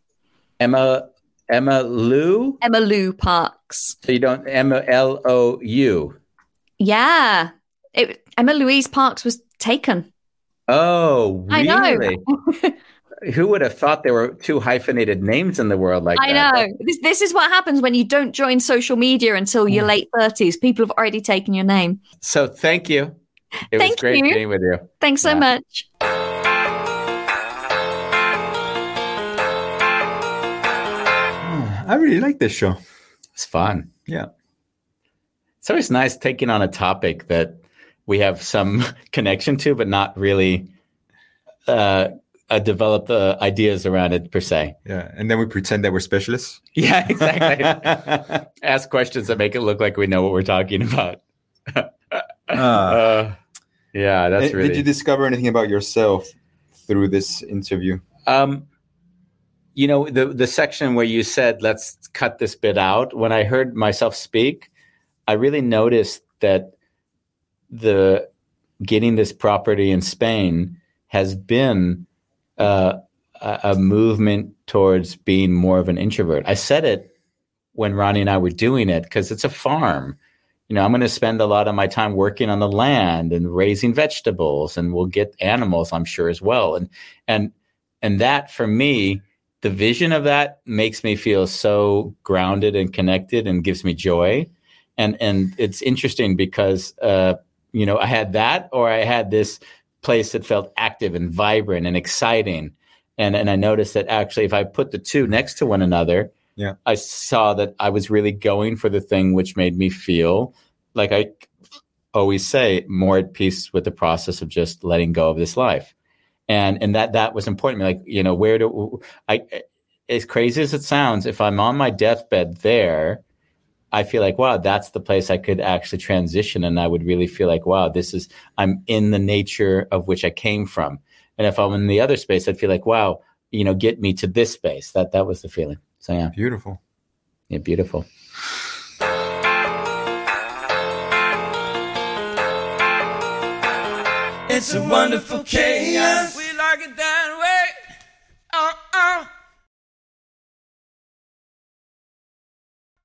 Emma, Emma Lou? Emma Lou Parkes. So you don't, Emma L O U. Yeah. It, Emma Louise Parkes was taken. Oh, I know. really? Who would have thought there were two hyphenated names in the world like I that? know. This, this is what happens when you don't join social media until your late 30s. People have already taken your name. So thank you. It was Thank great you. being with you. Thanks so Yeah. much. I really like this show. It's fun. Yeah. It's always nice taking on a topic that we have some connection to, but not really uh, uh, develop the ideas around it per se. Yeah. And then we pretend that we're specialists. Yeah, exactly. Ask questions that make it look like we know what we're talking about. Uh, yeah, that's really. Did you discover anything about yourself through this interview? Um, you know, the the section where you said let's cut this bit out. When I heard myself speak, I really noticed that the getting this property in Spain has been uh, a, movement towards being more of an introvert. I said it when Ronnie and I were doing it because it's a farm. you know, I'm going to spend a lot of my time working on the land and raising vegetables, and we'll get animals, I'm sure, as well. And and and that for me, the vision of that makes me feel so grounded and connected, and gives me joy. And and it's interesting because uh, you know I had that, or I had this place that felt active and vibrant and exciting. And and I noticed that actually, if I put the two next to one another, Yeah. I saw that I was really going for the thing which made me feel like I always say more at peace with the process of just letting go of this life. And and that that was important to me. Like, you know, where do I as crazy as it sounds, if I'm on my deathbed there, I feel like, wow, that's the place I could actually transition and I would really feel like, wow, this is I'm in the nature of which I came from. And if I'm in the other space, I'd feel like, wow, you know, get me to this space. That that was the feeling. So yeah, Beautiful. yeah, beautiful. It's a wonderful chaos. We like it that way.